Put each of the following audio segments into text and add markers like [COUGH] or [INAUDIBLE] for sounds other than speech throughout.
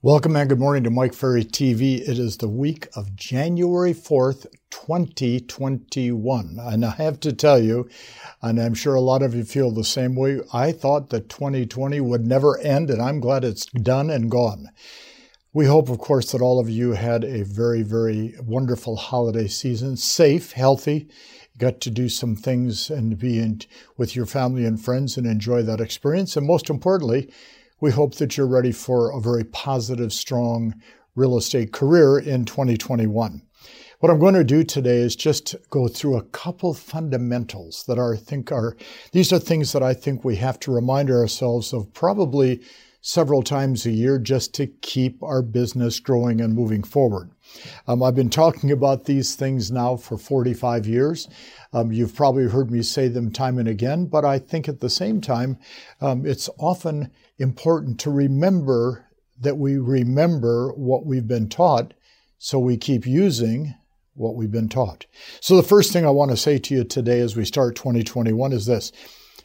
Welcome and good morning to Mike Ferry TV. It is the week of January 4th, 2021. And I have to tell you, and I'm sure a lot of you feel the same way, I thought that 2020 would never end, and I'm glad it's done and gone. We hope, of course, that all of you had a very, very wonderful holiday season, safe, healthy, got to do some things and be in, with your family and friends and enjoy that experience. And most importantly, we hope that you're ready for a very positive, strong real estate career in 2021. What I'm going to do today is just go through a couple fundamentals that I think are, these are things that I think we have to remind ourselves of probably several times a year just to keep our business growing and moving forward. Um, I've been talking about these things now for 45 years. Um, you've probably heard me say them time and again, but I think at the same time, um, it's often important to remember that we remember what we've been taught so we keep using what we've been taught. So the first thing I want to say to you today as we start 2021 is this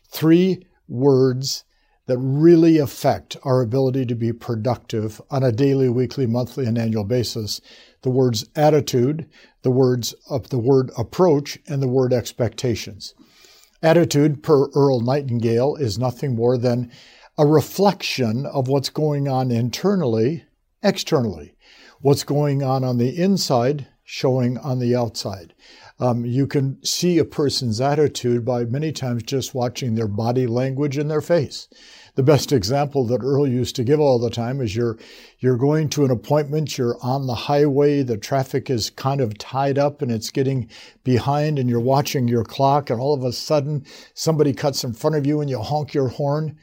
three words that really affect our ability to be productive on a daily, weekly, monthly, and annual basis. The words attitude, the words of the word approach, and the word expectations. Attitude, per Earl Nightingale, is nothing more than a reflection of what's going on internally, externally. What's going on on the inside, showing on the outside. Um, you can see a person's attitude by many times just watching their body language and their face. The best example that Earl used to give all the time is you're you're going to an appointment, you're on the highway, the traffic is kind of tied up and it's getting behind, and you're watching your clock, and all of a sudden somebody cuts in front of you and you honk your horn.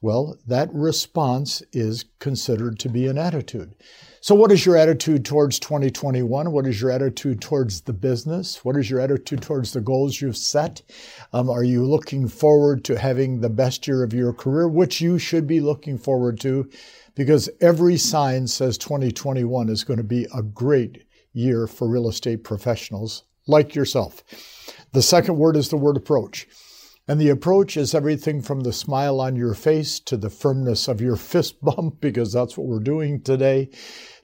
Well, that response is considered to be an attitude. So, what is your attitude towards 2021? What is your attitude towards the business? What is your attitude towards the goals you've set? Um, are you looking forward to having the best year of your career, which you should be looking forward to? Because every sign says 2021 is going to be a great year for real estate professionals like yourself. The second word is the word approach. And the approach is everything from the smile on your face to the firmness of your [LAUGHS] fist bump, because that's what we're doing today,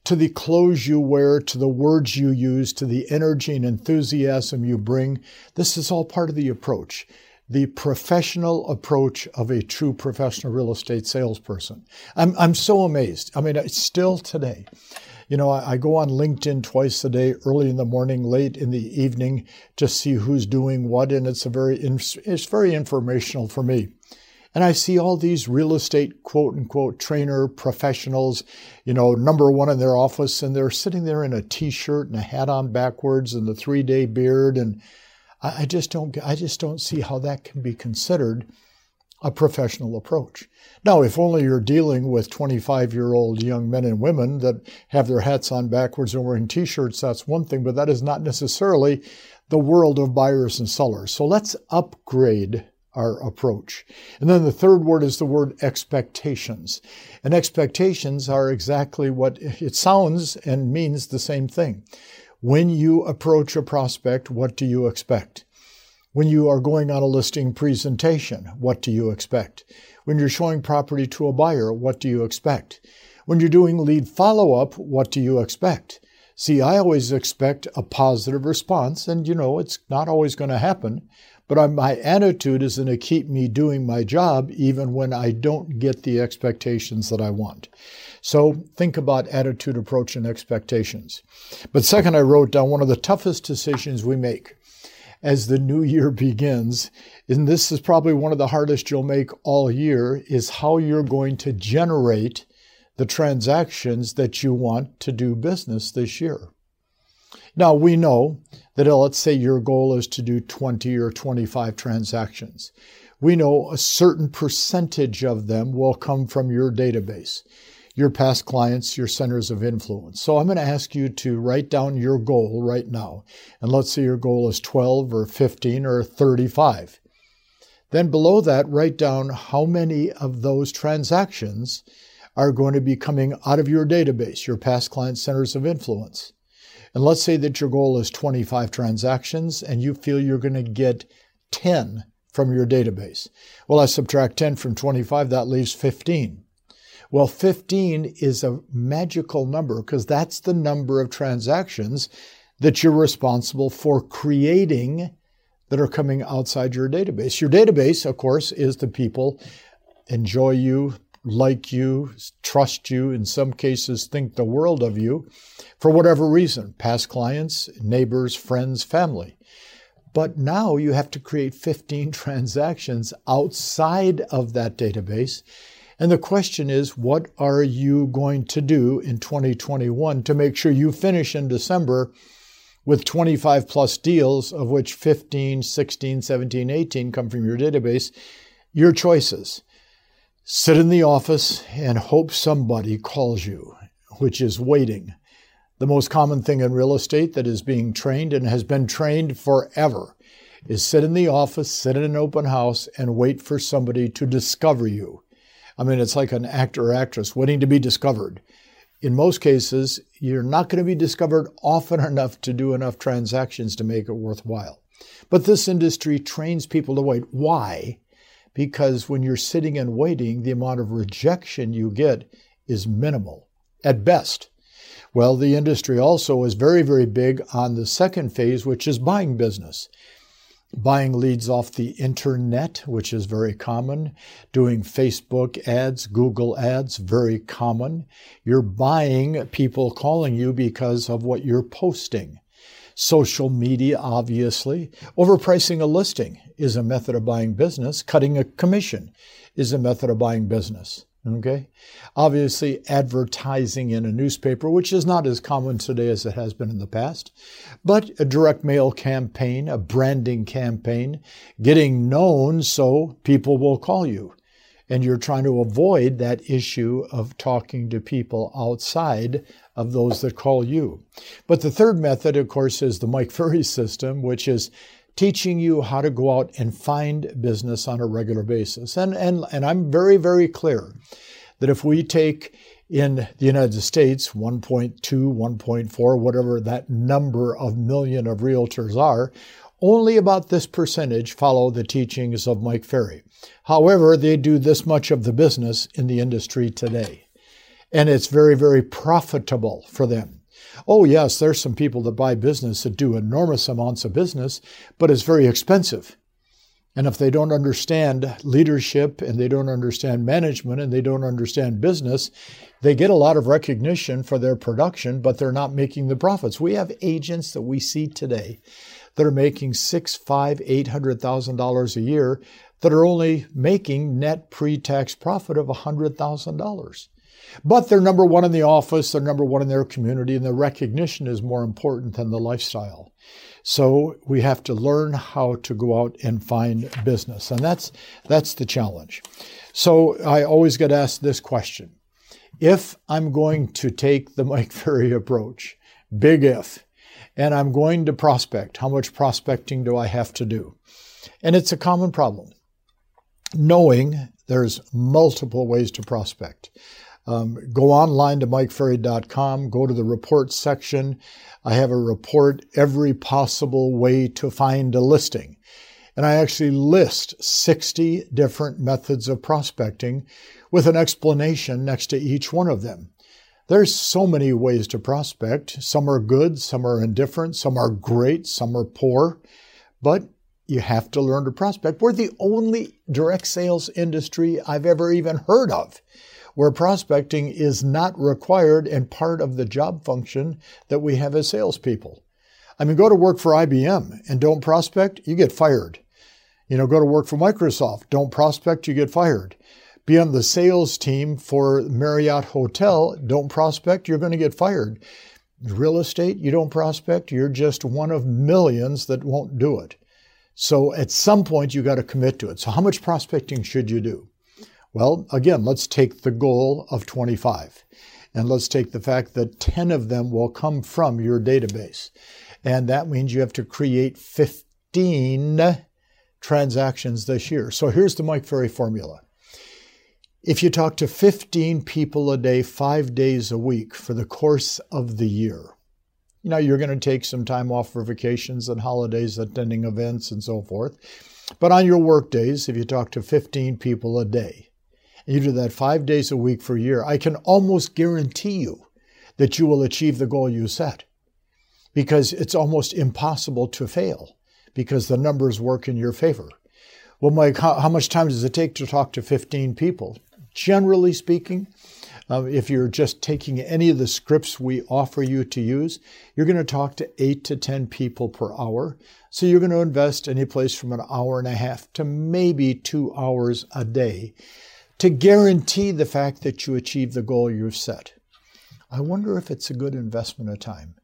to the clothes you wear, to the words you use, to the energy and enthusiasm you bring. This is all part of the approach. The professional approach of a true professional real estate salesperson. I'm, I'm so amazed. I mean, still today, you know, I, I, go on LinkedIn twice a day, early in the morning, late in the evening, to see who's doing what, and it's a very it's very informational for me. And I see all these real estate quote unquote trainer professionals, you know, number one in their office, and they're sitting there in a t-shirt and a hat on backwards and the three-day beard, and I, I just don't I just don't see how that can be considered a professional approach. Now, if only you're dealing with 25 year old young men and women that have their hats on backwards and wearing t shirts, that's one thing, but that is not necessarily the world of buyers and sellers. So let's upgrade our approach. And then the third word is the word expectations. And expectations are exactly what it sounds and means the same thing. When you approach a prospect, what do you expect? When you are going on a listing presentation, what do you expect? When you're showing property to a buyer, what do you expect? When you're doing lead follow up, what do you expect? See, I always expect a positive response, and you know, it's not always going to happen, but my attitude is going to keep me doing my job even when I don't get the expectations that I want. So think about attitude, approach, and expectations. But second, I wrote down one of the toughest decisions we make as the new [LAUGHS] year begins, and this is probably one of the hardest you'll make all year, is how you're going to generate the transactions that you want to do business this year. Now, we know that uh, let's say your goal is to do 20 or 25 transactions. We know a certain percentage of them will come from your database your past clients, your centers of influence. So I'm going to ask you to write down your goal right now. And let's say your goal is 12 or 15 or 35. Then below that, write down how many of those transactions are going to be coming out of your database, your past client centers of influence. And let's say that your goal is 25 transactions and you feel you're going to get 10 from your database. Well, I subtract 10 from 25, that leaves 15. Well, 15 is a magical number because that's the number of transactions that you're responsible for creating that are coming outside your database. Your database, of course, is the people enjoy you, like you, trust you, in some cases think the world of you for whatever reason past clients, neighbors, friends, family. But now you have to create 15 [LAUGHS] transactions outside of that database. And the question is, what are you going to do in 2021 to make sure you finish in December with 25 plus deals, of which 15, 16, 17, 18 come from your database? Your choices. Sit in the office and hope somebody calls you, which is waiting. The most common thing in real estate that is being trained and has been trained forever is sit in the office, sit in an open house, and wait for somebody to discover you. I mean, it's like an actor or actress waiting to be discovered. In most cases, you're not going to be discovered often [LAUGHS] enough to do enough transactions to make it worthwhile. But this industry trains people to wait. Why? Because when you're sitting and waiting, the amount of rejection you get is minimal at best. Well, the industry also is very, very big on the second phase, which is buying business. Buying leads off the internet, which is very common. Doing Facebook ads, Google ads, very common. You're buying people calling you because of what you're posting. Social media, obviously. Overpricing a listing is a method of buying business. Cutting a commission is a method of buying business. Okay. Obviously, advertising in a newspaper, which is not as common today as it has been in the past, but a direct mail campaign, a branding campaign, getting known so people will call you. And you're trying to avoid that issue of talking to people outside of those that call you. But the third method, of course, is the Mike Ferry system, which is teaching you how to go out and find business on a regular basis. And, and, and I'm very, very clear that if we take in the United States 1.2, 1.4, whatever that number of million of realtors are, only about this percentage follow the teachings of Mike Ferry. However, they do this much of the business in the industry today and it's very, very profitable for them. Oh, yes, there's some people that buy business that do enormous amounts of business, but it's very expensive. And if they don't understand leadership and they don't understand management and they don't understand business, they get a lot of recognition for their production, but they're not making the profits. We have agents that we see today that are making six, five, eight hundred thousand dollars a year that are only making net pre-tax profit of hundred thousand dollars. But they're number one in the office, they're number one in their community, and the recognition is more important than the lifestyle. So we have to learn how to go out and find business. And that's that's the challenge. So I always get asked this question. If I'm going to take the Mike Ferry approach, big if, and I'm going to prospect, how much prospecting do I have to do? And it's a common problem. Knowing there's multiple ways to prospect. Um, go online to mikeferry.com, go to the report section. I have a report every possible way to find a listing. And I actually list 60 different methods of prospecting with an explanation next to each one of them. There's so many ways to prospect. Some are good, some are indifferent, some are great, some are poor. But you have to learn to prospect. We're the only direct sales industry I've ever even heard of where prospecting is not required and part of the job function that we have as salespeople. I mean, go to work for IBM and don't prospect, you get fired. You know, go to work for Microsoft, don't prospect, you get fired. Be on the sales team for Marriott Hotel, don't prospect, you're going to get fired. Real estate, you don't prospect, you're just one of millions that won't do it. So at some point, you got to commit to it. So, how much prospecting should you do? Well, again, let's take the goal of 25. And let's take the fact that 10 of them will come from your database. And that means you have to create 15 transactions this year. So here's the Mike Ferry formula. If you talk to 15 people a day, five days a week for the course of the year, you know, you're going to take some time off for vacations and holidays, attending events and so forth. But on your work days, if you talk to 15 people a day, and you do that five days a week for a year, I can almost guarantee you that you will achieve the goal you set because it's almost impossible to fail because the numbers work in your favor. Well, Mike, how, how much time does it take to talk to 15 people? Generally speaking, uh, if you're just taking any of the scripts we offer you to use, you're going to talk to eight to 10 people per hour. So you're going to invest any place from an hour and a half to maybe two hours a day to guarantee the fact that you achieve the goal you've set. I wonder if it's a good investment of time.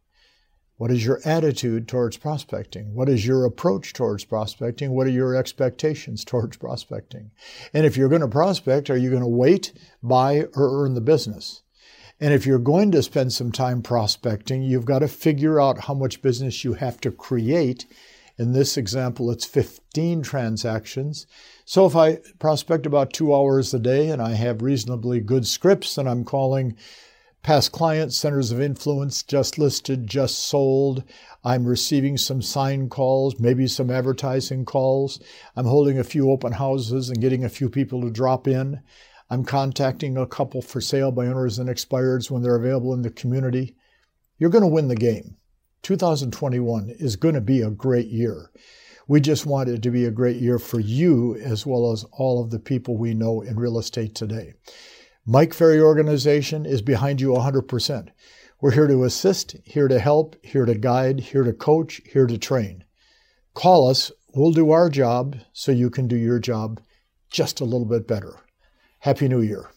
What is your attitude towards prospecting? What is your approach towards prospecting? What are your expectations towards prospecting? And if you're going to prospect, are you going to wait, buy, or earn the business? And if you're going to spend some time prospecting, you've got to figure out how much business you have to create. In this example, it's 15 transactions. So if I prospect about two hours a day and I have reasonably good scripts and I'm calling Past clients, centers of influence, just listed, just sold. I'm receiving some sign calls, maybe some advertising calls. I'm holding a few open houses and getting a few people to drop in. I'm contacting a couple for sale by owners and expireds when they're available in the community. You're going to win the game. 2021 is going to be a great year. We just want it to be a great year for you as well as all of the people we know in real estate today. Mike Ferry Organization is behind you 100%. We're here to assist, here to help, here to guide, here to coach, here to train. Call us. We'll do our job so you can do your job just a little bit better. Happy New Year.